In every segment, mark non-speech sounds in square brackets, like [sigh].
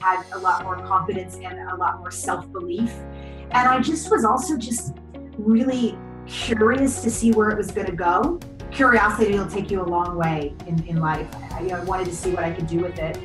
had a lot more confidence and a lot more self belief. And I just was also just really curious to see where it was going to go. Curiosity will take you a long way in, in life. I, you know, I wanted to see what I could do with it.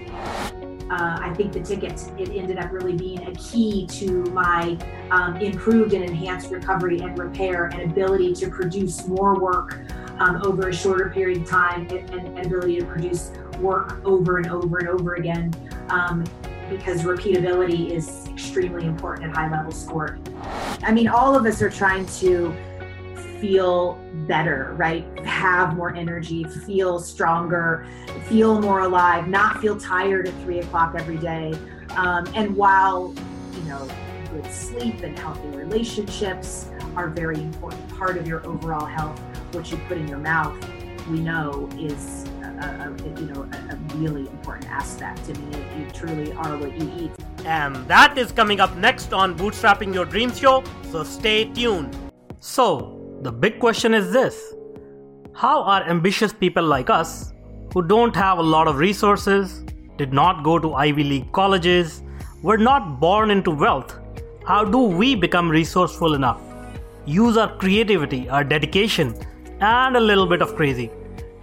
Uh, I think the ticket it ended up really being a key to my um, improved and enhanced recovery and repair and ability to produce more work um, over a shorter period of time and, and, ability to produce work over and over and over again um, because repeatability is extremely important at high level sport. I mean, all of us are trying to feel better, right? Have more energy, feel stronger, feel more alive, not feel tired at three o'clock every day. Um, and while, you know, good sleep and healthy relationships are very important part of your overall health, what you put in your mouth, we know is a, a you know a, a, really important aspect. I mean, you truly are what you eat. And that is coming up next on Bootstrapping Your Dreams show. So stay tuned. So the big question is this: How are ambitious people like us, who don't have a lot of resources, did not go to Ivy League colleges, were not born into wealth, how do we become resourceful enough? Use our creativity, our dedication, and a little bit of crazy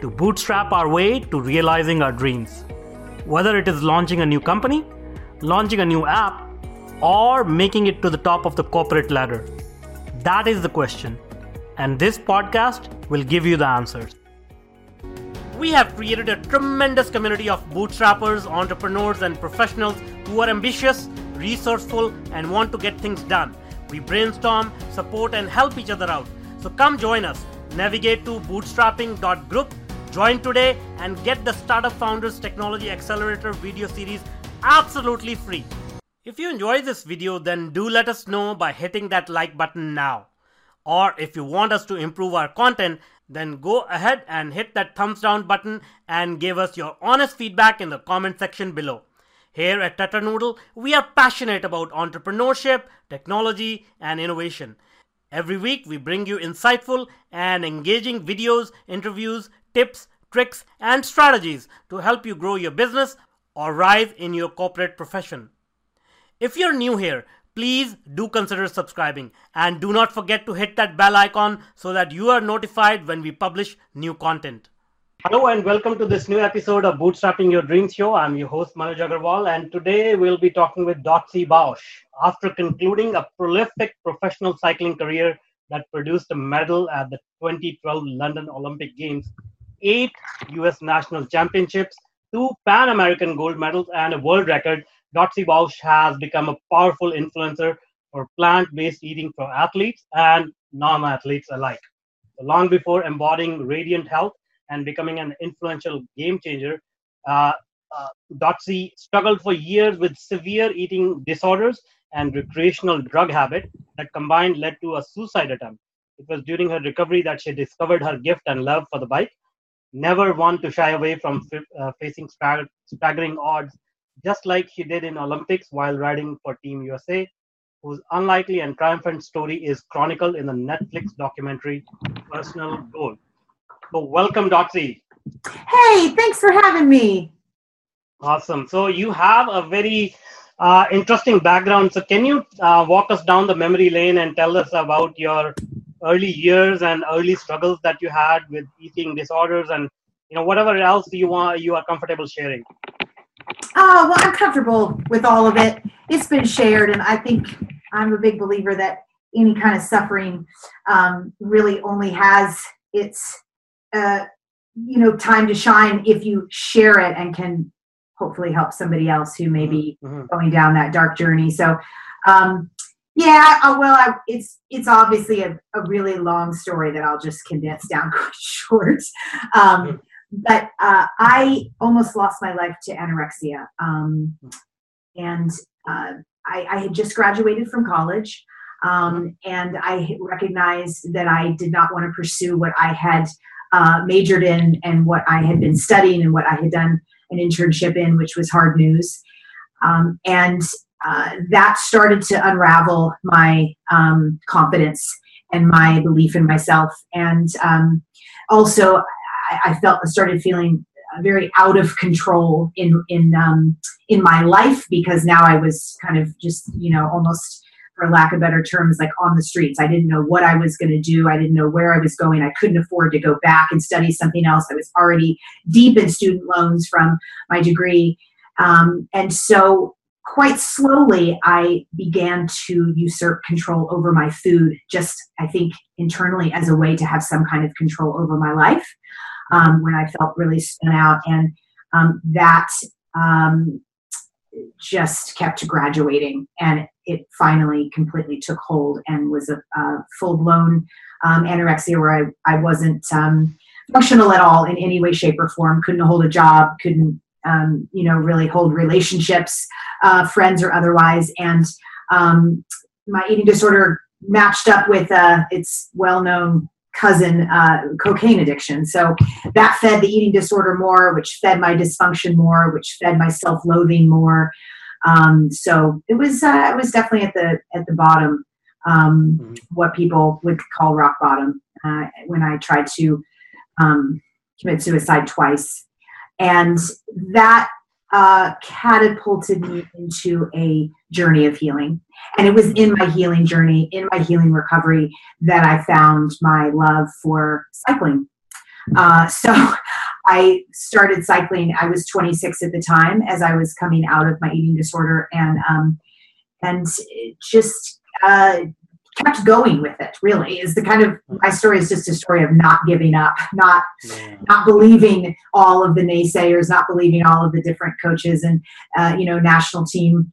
to bootstrap our way to realizing our dreams. Whether it is launching a new company, launching a new app, or making it to the top of the corporate ladder? That is the question, and this podcast will give you the answers. We have created a tremendous community of bootstrappers, entrepreneurs, and professionals who are ambitious, resourceful, and want to get things done. We brainstorm, support, and help each other out. So come join us. Navigate to bootstrapping.group Join today and get the Startup Founders Technology Accelerator video series absolutely free. If you enjoy this video, then do let us know by hitting that like button now. Or if you want us to improve our content, then go ahead and hit that thumbs down button and give us your honest feedback in the comment section below. Here at TetraNoodle, we are passionate about entrepreneurship, technology, and innovation. Every week, we bring you insightful and engaging videos, interviews, tips, tricks, and strategies to help you grow your business or rise in your corporate profession. If you're new here, please do consider subscribing and do not forget to hit that bell icon so that you are notified when we publish new content. Hello and welcome to this new episode of Bootstrapping Your Dreams Show. I'm your host Manoj Agarwal and today we'll be talking with Dotsie Bausch. After concluding a prolific professional cycling career that produced a medal at the 2012 London Olympic Games, eight US national championships, two Pan American gold medals, and a world record, Dotsie Bausch has become a powerful influencer for plant based eating for athletes and non athletes alike. long before embodying radiant health and becoming an influential game changer, uh, uh, Dotsie struggled for years with severe eating disorders and recreational drug habit that combined led to a suicide attempt. It was during her recovery that she discovered her gift and love for the bike never want to shy away from uh, facing staggering odds, just like he did in Olympics while riding for Team USA, whose unlikely and triumphant story is chronicled in the Netflix documentary Personal Gold. So, welcome, Dotsie. Hey, thanks for having me. Awesome. So, you have a very uh, interesting background. So, can you uh, walk us down the memory lane and tell us about your early years and early struggles that you had with eating disorders and you know whatever else you want you are comfortable sharing? Oh well i'm comfortable with all of it. It's been shared and i think i'm a big believer that any kind of suffering um, really only has its uh, you know time to shine if you share it and can hopefully help somebody else who may be mm-hmm. going down that dark journey. So um, yeah, uh, well, I, it's it's obviously a, a really long story that I'll just condense down [laughs] quite short. Um, mm-hmm. but uh, I almost lost my life to anorexia, um, and uh, I, I, had just graduated from college, um, and I recognized that I did not want to pursue what I had uh, majored in and what I had been studying and what I had done an internship in, which was hard news. Um, and uh, that started to unravel my um, confidence and my belief in myself. And um, also, I, I, felt started feeling very out of control in in um, in my life because now I was kind of just you know almost for lack of better terms like on the streets. I didn't know what I was going to do. I didn't know where I was going. I couldn't afford to go back and study something else. I was already deep in student loans from my degree, um, and so quite slowly I began to usurp control over my food. Just I think internally as a way to have some kind of control over my life um, when I felt really spun out. And um, that um, just kept graduating. And it finally completely took hold and was a, a full blown um, anorexia where I, I wasn't um, functional at all in any way, shape, or form, couldn't hold a job, couldn't. Um, you know, really hold relationships, uh, friends or otherwise, and my eating disorder matched up with uh, its well-known cousin uh, cocaine addiction. So that fed the eating disorder more which fed my dysfunction more which fed my self-loathing more. Um, so it was uh, it was definitely at the at the bottom um, mm-hmm. what people would call rock bottom uh, when i tried to um, commit suicide twice and that uh, catapulted me into a journey of healing. And it was in my healing journey, in my healing recovery, that I found my love for cycling. Uh, [laughs] so I started cycling. I was 26 at the time as I was coming out of my eating disorder, and um, and just uh, kept going with it really is the kind of my story is just a story of not giving up not yeah. not believing all of the naysayers not believing all of the different coaches and uh, you know national team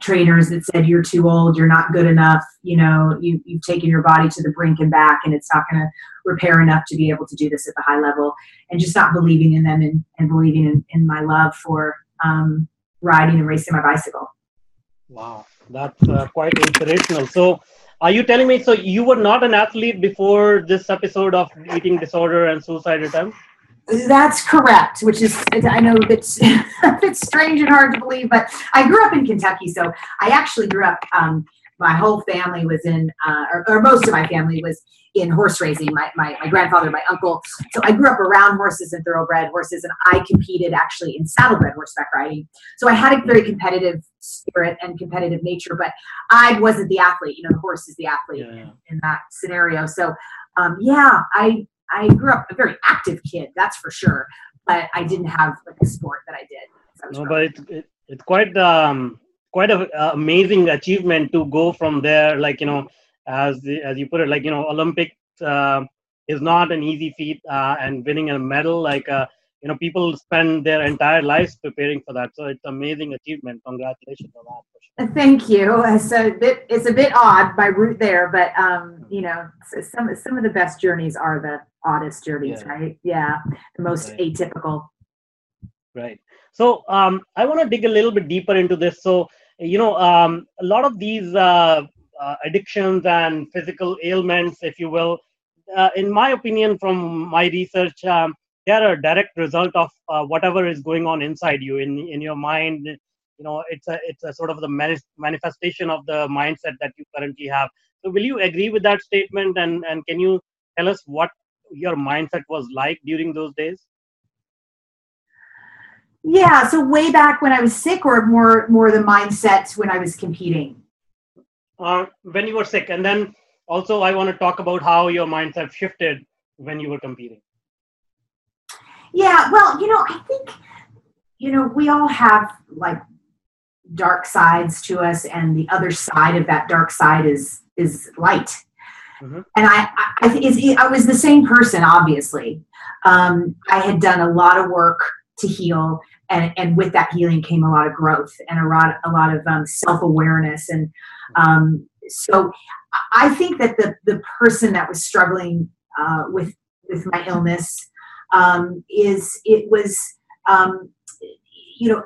trainers that said you're too old you're not good enough you know you, you've taken your body to the brink and back and it's not going to repair enough to be able to do this at the high level. And just not believing in them and, and believing in, in my love for um, riding and racing my bicycle. Wow. That's uh, quite inspirational. So are you telling me so you were not an athlete before this episode of eating disorder and suicide attempt? That's correct, which is I know it's [laughs] it's strange and hard to believe, but I grew up in Kentucky, so I actually grew up. Um, my whole family was in, uh, or, or, most of my family was in horse racing. My, my, my grandfather, my uncle. So I grew up around horses and thoroughbred horses, and I competed actually in saddlebred horseback riding. So I had a very competitive spirit and competitive nature, but I wasn't the athlete. You know, the horse is the athlete yeah. in, in, that scenario. So um, yeah, I I grew up a very active kid, that's for sure. But I didn't have like a sport that I did. no, but it, it, it's quite um quite a uh, amazing achievement to go from there. Like you know as the, as you put it, like you know, Olympics uh, is not an easy feat, uh, and winning a medal, like uh, you know, people spend their entire lives preparing for that. So it's amazing achievement. Congratulations on that. Thank you. It's a bit it's a bit odd by route there, but um, you know, some some of the best journeys are the oddest journeys, yeah. right? Yeah, the most right. atypical. Right. So um, I want to dig a little bit deeper into this. So you know, um, a lot of these uh, uh, addictions and physical ailments, if you will. Uh, in my opinion, from my research, um, they are a direct result of uh, whatever is going on inside you, in in your mind. You know, it's a it's a sort of the manifestation of the mindset that you currently have. So, will you agree with that statement? And and can you tell us what your mindset was like during those days? Yeah, so way back when I was sick, or more more the mindset when I was competing uh, when you were sick and then also i want to talk about how your minds have shifted when you were competing yeah well you know i think you know we all have like dark sides to us and the other side of that dark side is is light mm-hmm. and I, I, I was the same person obviously um, i had done a lot of work to heal and, and with that healing came a lot of growth and a lot, a lot of um, self-awareness and um, so i think that the, the person that was struggling uh, with with my illness um, is it was um, you know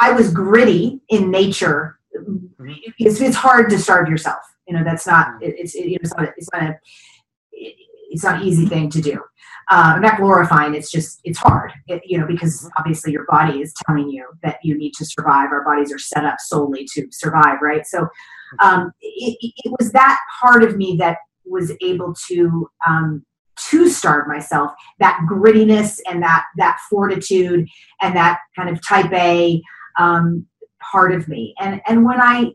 i was gritty in nature. Mm-hmm. it's, it's hard to starve yourself. You know that's not mm-hmm. it's it, it's not it's not a it's not an easy thing to do. Uh, not glorifying it's just it's hard. It, you know because mm-hmm. obviously your body is telling you that you need to survive. Our bodies are set up solely to survive right? So um, it, it, was that part of me that was able to um, to starve myself that grittiness and that that fortitude and that kind of type a um, part of me. And and when i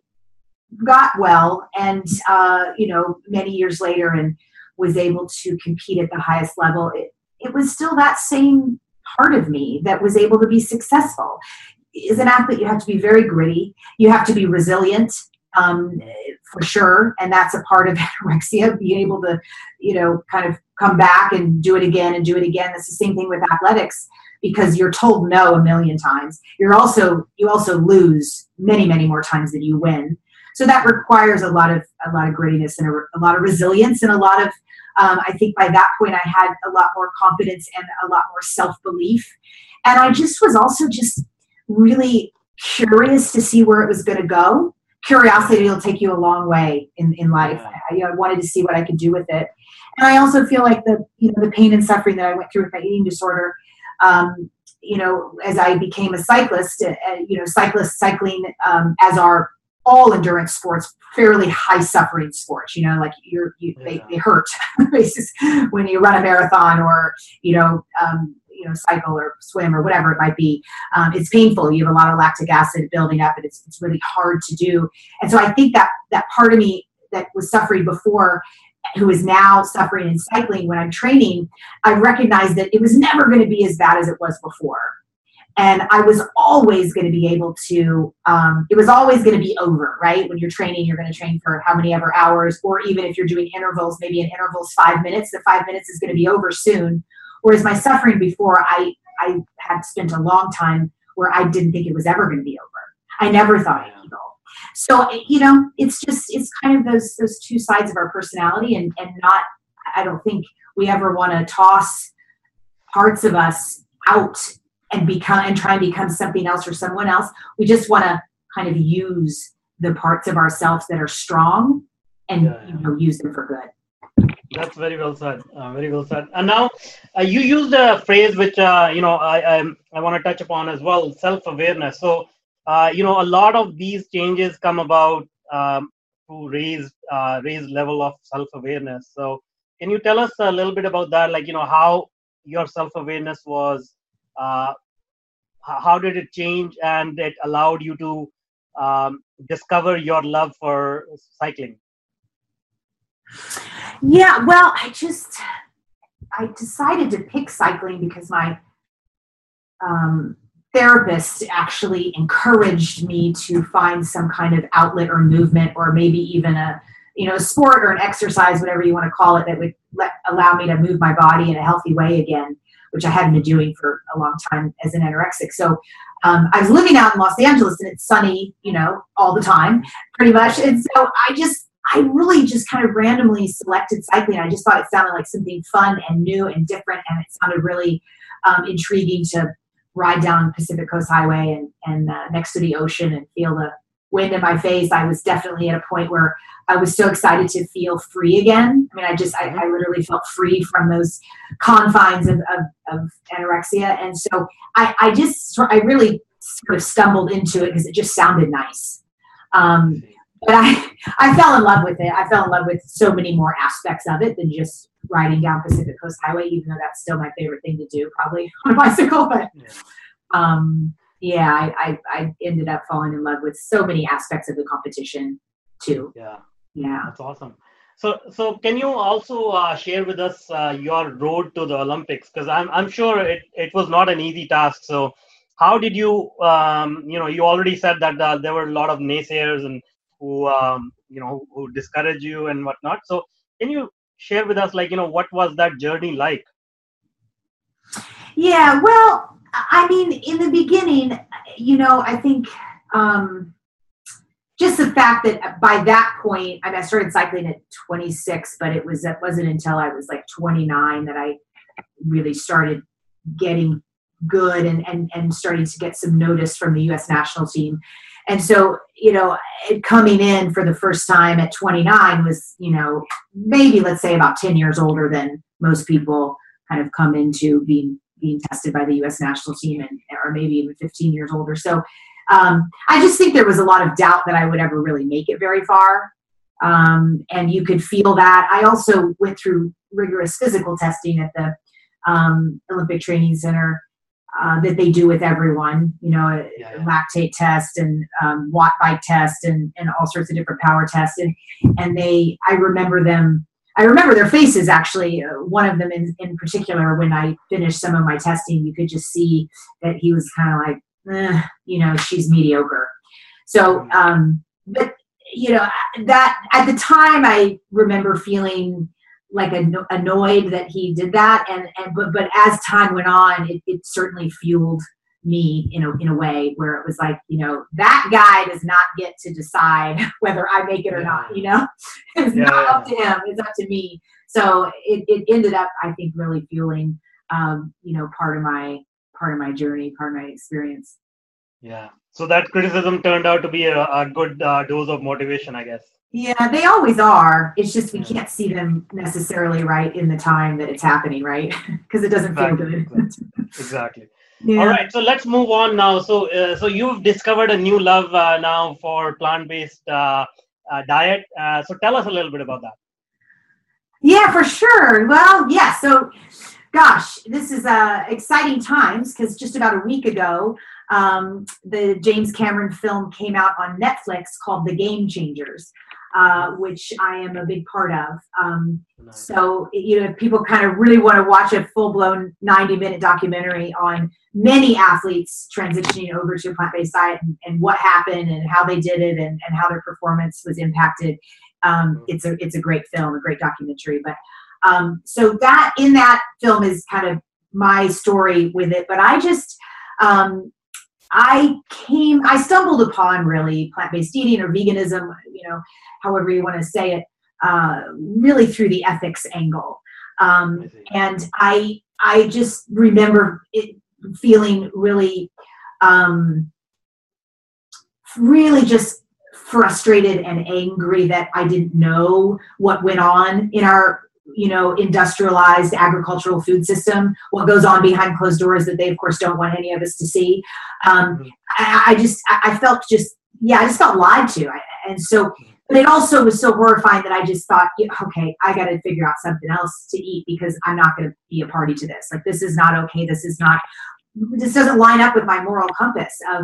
got well and uh, you know many years later and was able to compete at the highest level it, it was still that same part of me that was able to be successful. As an athlete you have to be very gritty. You have to be resilient um, for sure. And that's a part of [laughs] anorexia being able to you know kind of come back and do it again and do it again. That's the same thing with athletics because you're told no a million times. You're also you also lose many many more times than you win. So that requires a lot of a lot of grittiness and a, a lot of resilience and a lot of um, i think by that point i had a lot more confidence and a lot more self-belief. And i just was also just really curious to see where it was going to go curiosity will take you a long way in, in life. I, you know, I wanted to see what i could do with it. And i also feel like the you know the pain and suffering that i went through with my eating disorder um, you know as i became a cyclist uh, you know cyclists cycling um, as are all endurance sports fairly high suffering sports you know like you're you, yeah. they, they hurt [laughs] when you run a marathon or you know um, you know cycle or swim or whatever it might be um, it's painful. You have a lot of lactic acid building up and it's, it's really hard to do. And so i think that that part of me that was suffering before who is now suffering in cycling when i'm training i recognize that it was never going to be as bad as it was before. And i was always going to be able to um, it was always going to be over right? When you're training you're going to train for how many ever hours or even if you're doing intervals maybe in intervals five minutes the five minutes is going to be over soon whereas my suffering before i i had spent a long time where i didn't think it was ever going to be over i never thought it would heal so you know it's just it's kind of those those two sides of our personality and and not i don't think we ever want to toss parts of us out and become and try and become something else or someone else. We just want to kind of use the parts of ourselves that are strong and yeah. you know use them for good. That's very well said. Uh, very well said. And now uh, you used a phrase which uh, you know I I, I want to touch upon as well: self-awareness. So uh, you know a lot of these changes come about um, to raise uh, raise level of self-awareness. So can you tell us a little bit about that? Like you know how your self-awareness was uh, how did it change and it allowed you to um, discover your love for cycling yeah well i just i decided to pick cycling because my um, therapist actually encouraged me to find some kind of outlet or movement or maybe even a you know a sport or an exercise whatever you want to call it that would let, allow me to move my body in a healthy way again which I hadn't been doing for a long time as an anorexic. So um, I was living out in Los Angeles and it's sunny, you know, all the time, pretty much. And so I just, I really just kind of randomly selected cycling. I just thought it sounded like something fun and new and different, and it sounded really um, intriguing to ride down Pacific Coast Highway and, and uh, next to the ocean and feel the wind in my face. I was definitely at a point where I was so excited to feel free again. I mean, I just, I, I literally felt free from those confines of, of, of anorexia. And so I, I just, I really sort of stumbled into it because it just sounded nice. Um, but I, I fell in love with it. I fell in love with so many more aspects of it than just riding down Pacific Coast Highway, even though that's still my favorite thing to do, probably [laughs] on a bicycle. But um, yeah, I, I, I ended up falling in love with so many aspects of the competition too. Yeah. Yeah. That's awesome. So, so can you also uh, share with us uh, your road to the Olympics? Because I'm, I'm sure it, it was not an easy task. So, how did you, um, you know, you already said that uh, there were a lot of naysayers and who, um, you know, who discourage you and whatnot. So, can you share with us, like, you know, what was that journey like? Yeah, well, I mean, in the beginning, you know, I think. Um, just the fact that by that point, I, mean, I started cycling at 26, but it was it wasn't until I was like 29 that I really started getting good and and and starting to get some notice from the U.S. national team. And so, you know, coming in for the first time at 29 was, you know, maybe let's say about 10 years older than most people kind of come into being being tested by the U.S. national team, and or maybe even 15 years older. So um, I just think there was a lot of doubt that I would ever really make it very far. Um, and you could feel that. I also went through rigorous physical testing at the um, Olympic Training Center uh, that they do with everyone, you know, yeah, yeah. lactate test and um, watt bike test and, and all sorts of different power tests. And, and they, I remember them, I remember their faces actually. Uh, one of them in, in particular, when I finished some of my testing, you could just see that he was kind of like, eh, you know, she's mediocre. So, mm-hmm. um, but, you know, that at the time I remember feeling like annoyed that he did that and, and but but as time went on it, it certainly fueled me in a in a way where it was like you know that guy does not get to decide [laughs] whether I make it or not you know? [laughs] It's yeah, not yeah. up to him it's up to me. So it, it ended up I think really fueling um, you know part of my part of my journey part of my experience. Yeah. So that criticism turned out to be a, a good uh, dose of motivation I guess yeah, they always are. It's just we can't see them necessarily right in the time that it's happening, right? [laughs] Because it doesn't exactly. feel good. exactly. [laughs] Yeah. All right, so let's move on now. So, uh, so you've discovered a new love uh, now for plant-based uh, uh diet. Uh, so, tell us a little bit about that. Yeah, for sure. Well, yeah. So, gosh, this is uh, exciting times because just about a week ago, um, the James Cameron film came out on Netflix called The Game Changers. Uh, which I am a big part of. Um, nice. So, you know, if people kind of really want to watch a full blown 90 minute documentary on many athletes transitioning over to a plant based diet and, and, what happened and how they did it and, and how their performance was impacted, um, mm-hmm. it's, a, it's a great film, a great documentary. But um, so that in that film is kind of my story with it. But I just, um, I came, I stumbled upon really plant based eating or veganism, you know, however you want to say it, uh, really through the ethics angle. Um, and I, I just remember it feeling really, um, really just frustrated and angry that I didn't know what went on in our you know industrialized agricultural food system what goes on behind closed doors that they of course don't want any of us to see um, mm-hmm. I, I, just I felt just yeah I just felt lied to I, and so but it also was so horrifying that I just thought, okay, I got to figure out something else to eat because I'm not going to be a party to this. Like, this is not okay. This is not, this doesn't line up with my moral compass of,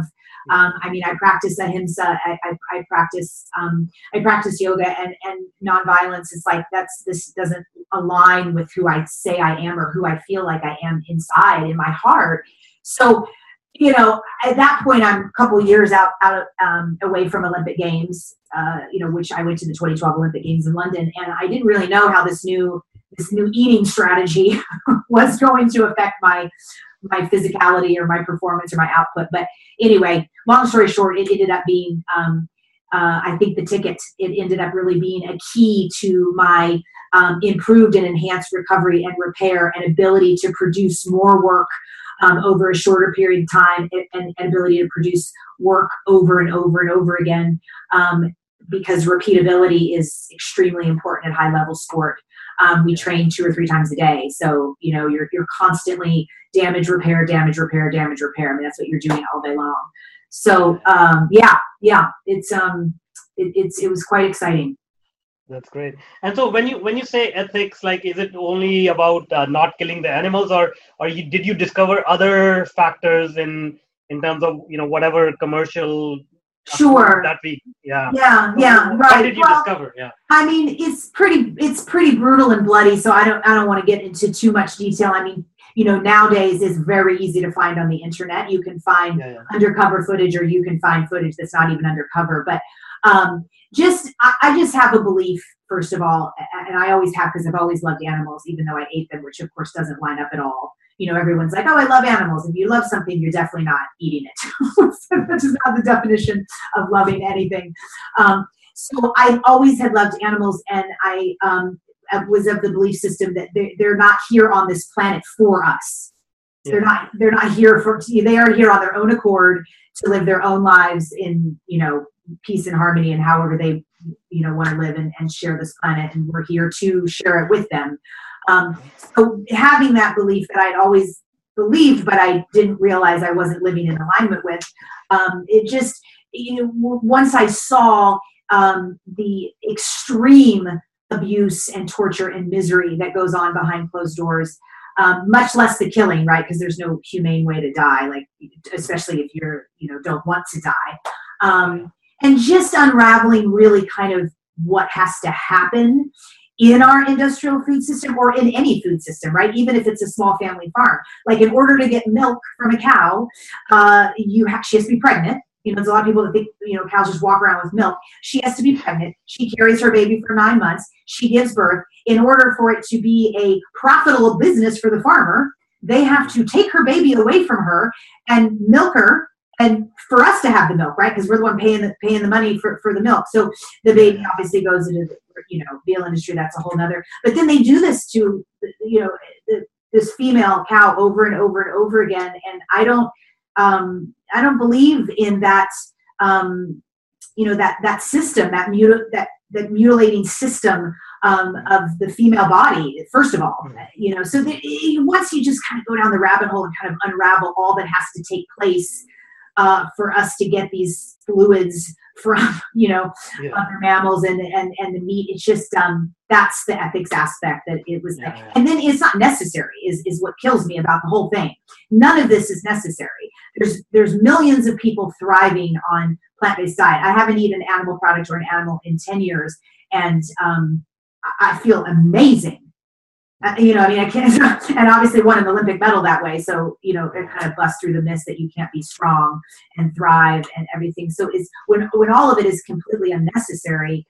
um, I mean, I practice ahimsa, I, I, I practice, um, I practice yoga and, and nonviolence is like, that's, this doesn't align with who I say I am or who I feel like I am inside in my heart. So you know, at that point, I'm a couple years out out of, um, away from Olympic Games. Uh, you know, which I went to the 2012 Olympic Games in London, and I didn't really know how this new this new eating strategy [laughs] was going to affect my my physicality or my performance or my output. But anyway, long story short, it ended up being. Um, uh, I think the ticket it ended up really being a key to my um, improved and enhanced recovery and repair and ability to produce more work um, over a shorter period of time and, and, ability to produce work over and over and over again um, because repeatability is extremely important at high level sport. Um, we train two or three times a day, so you know you're you're constantly damage repair, damage repair, damage repair. I mean that's what you're doing all day long. So um, yeah, yeah, it's um, it, it's it was quite exciting. That's great. And so when you when you say ethics, like is it only about uh, not killing the animals, or or you, did you discover other factors in in terms of you know whatever commercial sure. That we yeah. Yeah yeah what, right. what did you well, discover yeah. I mean it's pretty it's pretty brutal and bloody so i don't i don't want to get into too much detail. I mean you know nowadays is very easy to find on the internet. You can find yeah, yeah. undercover footage or you can find footage that's not even undercover but um, just I, I, just have a belief first of all and i always have because i've always loved animals even though i ate them which of course doesn't line up at all. You know everyone's like oh i love animals. If you love something you're definitely not eating it. [laughs] That's just not the definition of loving anything. Um, so i always had loved animals and i um, was of the belief system that they're, they're not here on this planet for us. Yeah. they're not they're not here for they are here on their own accord to live their own lives in you know peace and harmony and however they you know want to live and, and share this planet and we're here to share it with them um, so having that belief that i'd always believed but i didn't realize i wasn't living in alignment with um, it just you know once i saw um, the extreme abuse and torture and misery that goes on behind closed doors um, much less the killing, right? Because there's no humane way to die, like especially if you're you know don't want to die, um, and just unraveling really kind of what has to happen in our industrial food system or in any food system, right? Even if it's a small family farm. Like in order to get milk from a cow, uh, you have she has to be pregnant. You know, there's a lot of people that think, you know, cows just walk around with milk. She has to be pregnant. She carries her baby for nine months. She gives birth. In order for it to be a profitable business for the farmer, they have to take her baby away from her and milk her and for us to have the milk, right? Because we're the one paying the paying the money for, for the milk. So the baby obviously goes into the you know veal industry. That's a whole nother. But then they do this to you know this female cow over and over and over again. And I don't um, I don't believe in that um, you know that that system that mutil- that that mutilating system um, of the female body first of all mm-hmm. you know so that once you just kind of go down the rabbit hole and kind of unravel all that has to take place uh, for us to get these fluids from [laughs] you know yeah. other mammals and and and the meat. It's just um that's the ethics aspect that it was yeah, yeah. and then it's not necessary is is what kills me about the whole thing. None of this is necessary. There's there's millions of people thriving on plant-based diet. I haven't eaten an animal product or an animal in 10 years. And um i feel amazing uh, you know, I mean, I can't, [laughs] and obviously won an Olympic medal that way. So, you know, it kind of busts through the myth that you can't be strong and thrive and everything. So, is when when all of it is completely unnecessary,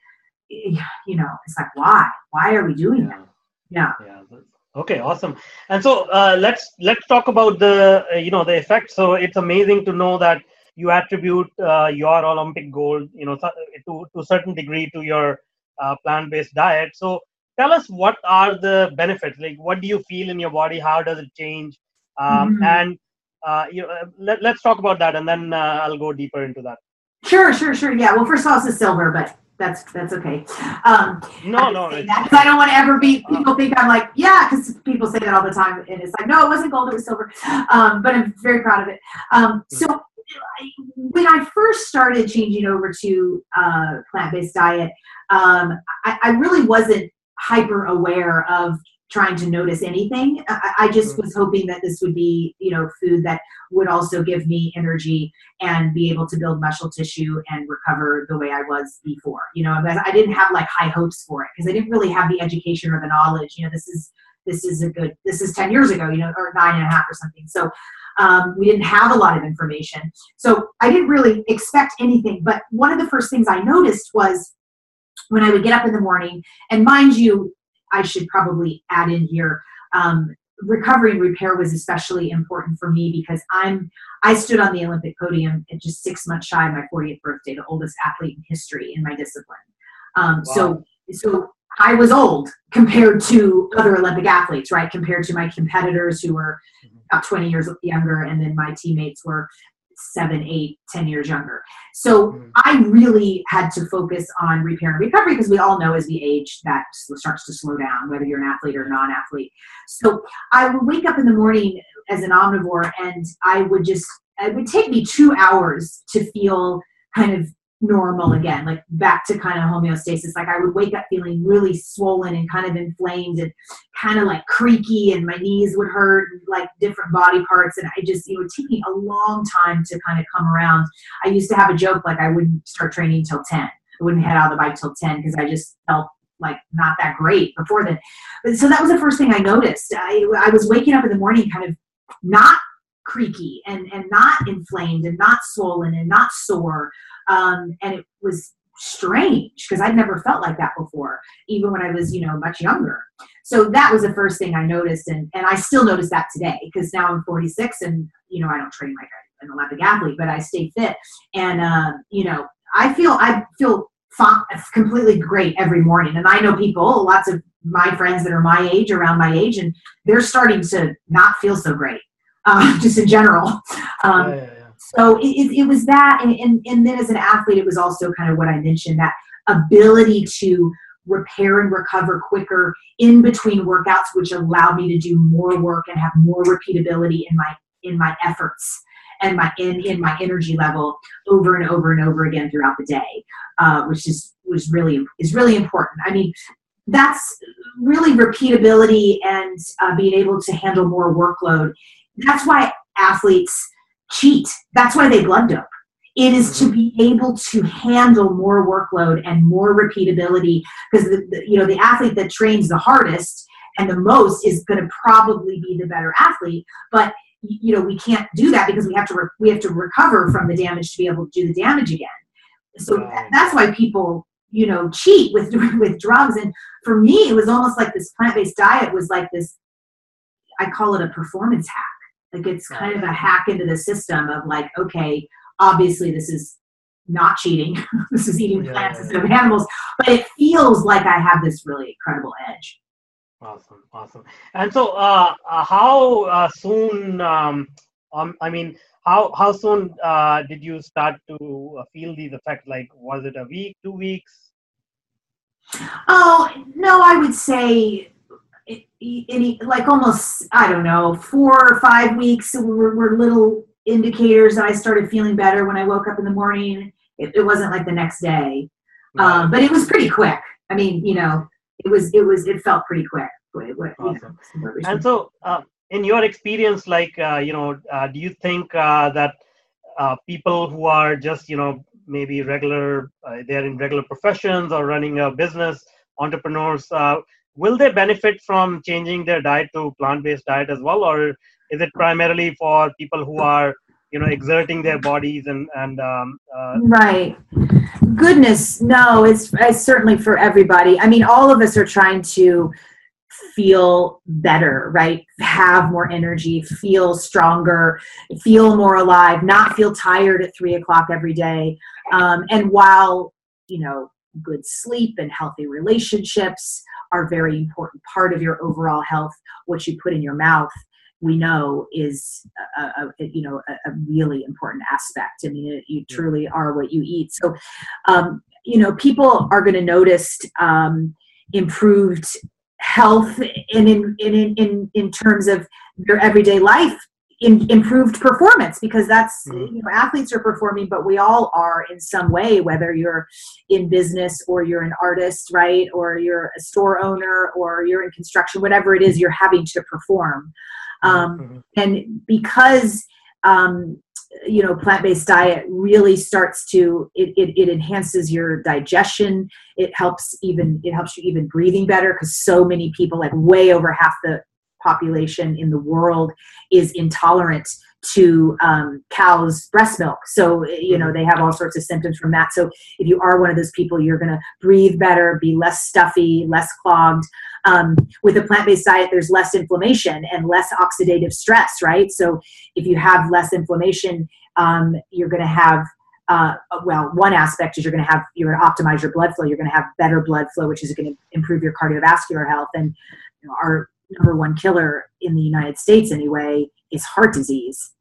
you know, it's like, why? Why are we doing yeah. that? Yeah. Yeah. Okay, awesome. And so uh, let's let's talk about the uh, you know the effect. So it's amazing to know that you attribute uh, your Olympic gold, you know, to to a certain degree to your uh, plant-based diet. So tell us what are the benefits? Like what do you feel in your body? How does it change? Um, mm-hmm. and uh, you know, uh, let, us talk about that and then uh, i'll go deeper into that. Sure sure sure. Yeah well first of all it's silver but that's that's okay. Um, no no because i don't want to ever be uh, people think i'm like yeah because people say that all the time and it's like no it wasn't gold it was silver. Um, but i'm very proud of it. Um, hmm. so when I first started changing over to uh, plant-based diet, um, I, I, really wasn't hyper aware of trying to notice anything. I, I just mm-hmm. was hoping that this would be, you know, food that would also give me energy and be able to build muscle tissue and recover the way I was before. You know, I didn't have like high hopes for it because I didn't really have the education or the knowledge. You know, this is this is a good this is 10 years ago you know or nine and a half or something so um, we didn't have a lot of information so i didn't really expect anything but one of the first things i noticed was when I would get up in the morning, and mind you, I should probably add in here, um, recovery and repair was especially important for me because I'm I stood on the Olympic podium at just six months shy of my 40th birthday, the oldest athlete in history in my discipline. Um, wow. So so I was old compared to other Olympic athletes, right? Compared to my competitors who were mm-hmm. about 20 years younger, and then my teammates were seven, eight, ten years younger. So mm-hmm. I really had to focus on repair and recovery because we all know as we age that starts to slow down, whether you're an athlete or non-athlete. So I would wake up in the morning as an omnivore and I would just it would take me two hours to feel kind of normal again, like back to kind of homeostasis. Like I would wake up feeling really swollen and kind of inflamed and kind of like creaky, and my knees would hurt, and like different body parts. And I just, it would take me a long time to kind of come around. I used to have a joke like I wouldn't start training till 10. I wouldn't head out of the bike till 10 because I just felt like not that great before then. So that was the first thing I noticed. I, I was waking up in the morning kind of not creaky and, and not inflamed and not swollen and not sore. Um, and it was strange because I'd never felt like that before, even when I was, you know, much younger. So that was the first thing I noticed. And, and I still notice that today because now I'm 46 and, you know, I don't train like an Olympic athlete, but I stay fit. And, uh, you know, I feel, I feel completely great every morning. And I know people, lots of my friends that are my age, around my age, and they're starting to not feel so great, uh, [laughs] just in general. Um, yeah, yeah, so it, it, it was that and, and, and then as an athlete it was also kind of what i mentioned that ability to repair and recover quicker in between workouts which allowed me to do more work and have more repeatability in my in my efforts and my in in my energy level over and over and over again throughout the day uh, which is was really is really important i mean that's really repeatability and uh, being able to handle more workload. That's why athletes cheat. That's why they blood dope. It is to mm-hmm. be able to handle more workload and more repeatability because the, the, you know the athlete that trains the hardest and the most is going to probably be the better athlete. But you know we can't do that because we have to re- we have to recover from the damage to be able to do the damage again. So right. that's why people you know cheat with [laughs] with drugs. And for me, it was almost like this plant based diet was like this. I call it a performance hack. Like it's kind of a hack into the system of like, okay, obviously this is not cheating. [laughs] this is eating plants yeah, yeah. instead of animals, but it feels like I have this really incredible edge. Awesome, awesome. And so, uh, uh, how uh, soon? Um, um, I mean, how how soon uh, did you start to uh, feel these effects? Like, was it a week, two weeks? Oh no, I would say any like almost I don't know four or five weeks were, were little indicators that I started feeling better when I woke up in the morning. It, it wasn't like the next day, right. um, but it was pretty quick. I mean, you know, it was it was it felt pretty quick. Awesome. know, and so, uh, in your experience, like uh, you know, uh, do you think uh, that uh, people who are just you know maybe regular, uh, they're in regular professions or running a business, entrepreneurs, will they benefit from changing their diet to plant-based diet as well, or is it primarily for people who are you know exerting their bodies and and um, right goodness no it's, it's certainly for everybody i mean all of us are trying to feel better, right? Have more energy, feel stronger, feel more alive, not feel tired at three o'clock every day. Um, and while, you know, good sleep and healthy relationships are very important part of your overall health, what you put in your mouth we know is a, a you know a, a, really important aspect. I mean, it, you truly are what you eat. So, um, you know, people are going to notice um, improved health and in, in, in, in terms of their everyday life in, improved performance because that's mm-hmm. you know athletes are performing but we all are in some way whether you're in business or you're an artist right or you're a store owner or you're in construction whatever it is you're having to perform um, mm-hmm. and because um, you know plant-based diet really starts to it, it, it, enhances your digestion it helps even it helps you even breathing better because so many people like way over half the population in the world is intolerant to um, cows breast milk. So you know they have all sorts of symptoms from that. So if you are one of those people you're going to breathe better be less stuffy less clogged. Um, with a plant-based diet there's less inflammation and less oxidative stress right? So if you have less inflammation um, you're going to have uh, well, one aspect is you're going to have you're going to optimize your blood flow. You're going to have better blood flow, which is going to improve your cardiovascular health. And you know, our number one killer in the United States, anyway, is heart disease.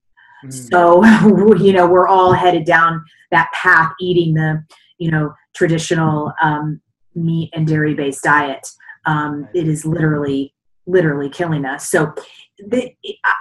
Mm. So [laughs] you know we're all headed down that path, eating the you know traditional um, meat and dairy based diet. Um, it is literally literally killing us. So the,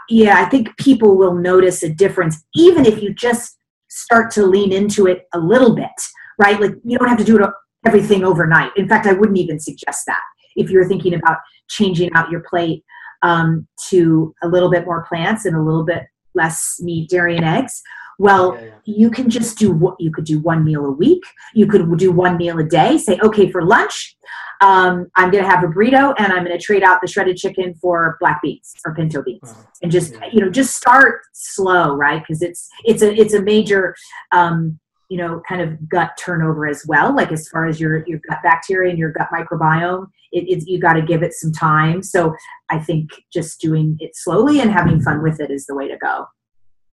yeah i think people will notice a difference even if you just start to lean into it a little bit right? Like you don't have to do it everything overnight. In fact i wouldn't even suggest that if you're thinking about changing out your plate um, to a little bit more plants and a little bit less meat dairy and eggs well yeah, yeah. you can just do what you could do one meal a week you could do one meal a day say okay for lunch um, I'm going to have a burrito and I'm going to trade out the shredded chicken for black beans or pinto beans, and just yeah. you know just start slow, right? Because it's it's a it's a major um, you know kind of gut turnover as well. Like as far as your your gut bacteria and your gut microbiome, it, you got to give it some time. So I think just doing it slowly and having fun with it is the way to go.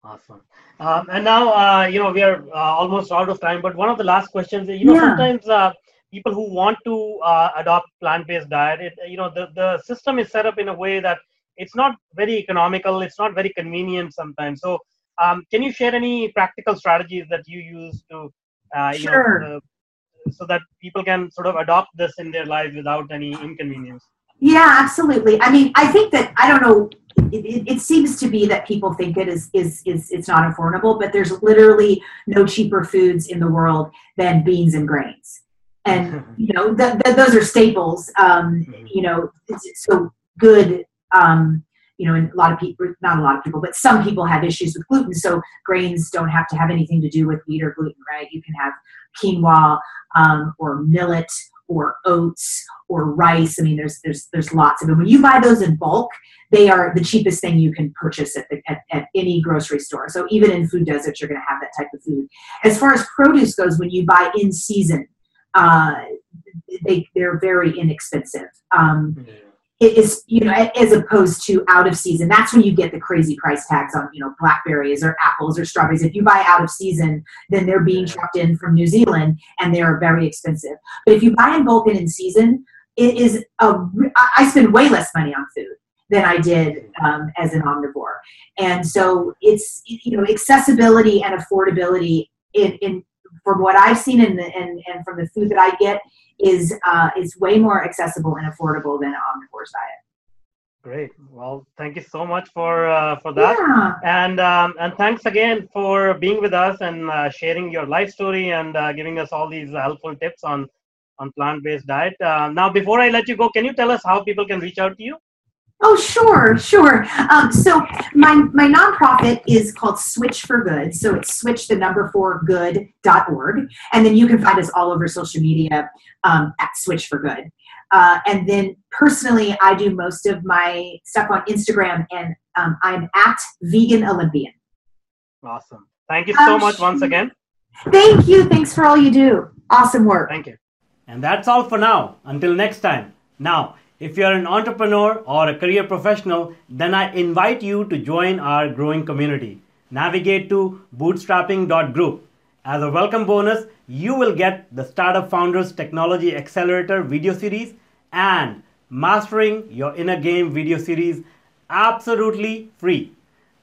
Awesome. Um, and now, uh, you know, we are uh, almost out of time, but one of the last questions, you know, yeah. sometimes uh, people who want to uh, adopt plant-based diet it, you know the, the system is set up in a way that it's not very economical it's not very convenient sometimes so um, can you share any practical strategies that you use to uh, you sure. know, uh, so that people can sort of adopt this in their lives without any inconvenience yeah absolutely i mean i think that i don't know it, it, it, seems to be that people think it is, is is it's not affordable but there's literally no cheaper foods in the world than beans and grains and [laughs] you know th- th- those are staples. Um, you know, it's so good. Um, you know, and a lot of people, not a lot of people, but some people have issues with gluten. So grains don't have to have anything to do with wheat or gluten, right? You can have quinoa um, or millet or oats or rice. I mean, there's there's there's lots of them. When you buy those in bulk, they are the cheapest thing you can purchase at, the, at, at any grocery store. So even in food deserts, you're going to have that type of food. As far as produce goes, when you buy in season, uh, they they're very inexpensive. Um, it is you know as opposed to out of season. That's when you get the crazy price tags on you know blackberries or apples or strawberries. If you buy out of season then they're being trucked in from new zealand and they're very expensive. But if you buy in bulk and in season it is a i spend way less money on food than i did um, as an omnivore. And so it's you know accessibility and affordability in, in from what i've seen and, and, and from the food that i get is uh, is way more accessible and affordable than omnivore's diet. Great. Well, thank you so much for uh, for that, yeah. and um, and thanks again for being with us and uh, sharing your life story and uh, giving us all these helpful tips on on plant based diet. Uh, now, before I let you go, can you tell us how people can reach out to you? Oh, sure, sure. Um, so my my nonprofit is called Switch for Good. So it's switch the number four good.org. And then you can find us all over social media um, at Switch for Good. Uh, and then personally, I do most of my stuff on Instagram, and um, I'm at Vegan Olympian. Awesome. Thank you so um, much once again. Thank you. Thanks for all you do. Awesome work. Thank you. And that's all for now. Until next time. Now, if you're an entrepreneur or a career professional, then I invite you to join our growing community. Navigate to bootstrapping.group. As a welcome bonus, you will get the Startup Founders Technology Accelerator video series and Mastering Your Inner Game video series absolutely free.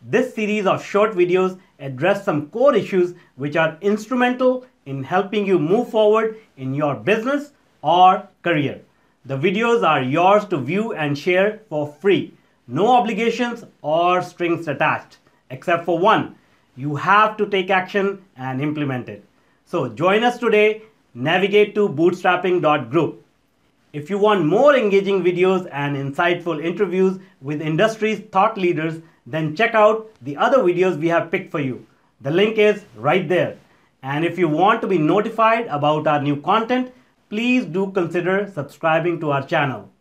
This series of short videos address some core issues which are instrumental in helping you move forward in your business or career. The videos are yours to view and share for free. No obligations or strings attached, except for one. You have to take action and implement it. So join us today. Navigate to bootstrapping.group. If you want more engaging videos and insightful interviews with industry's thought leaders, then check out the other videos we have picked for you. The link is right there. And if you want to be notified about our new content, please do consider subscribing to our channel.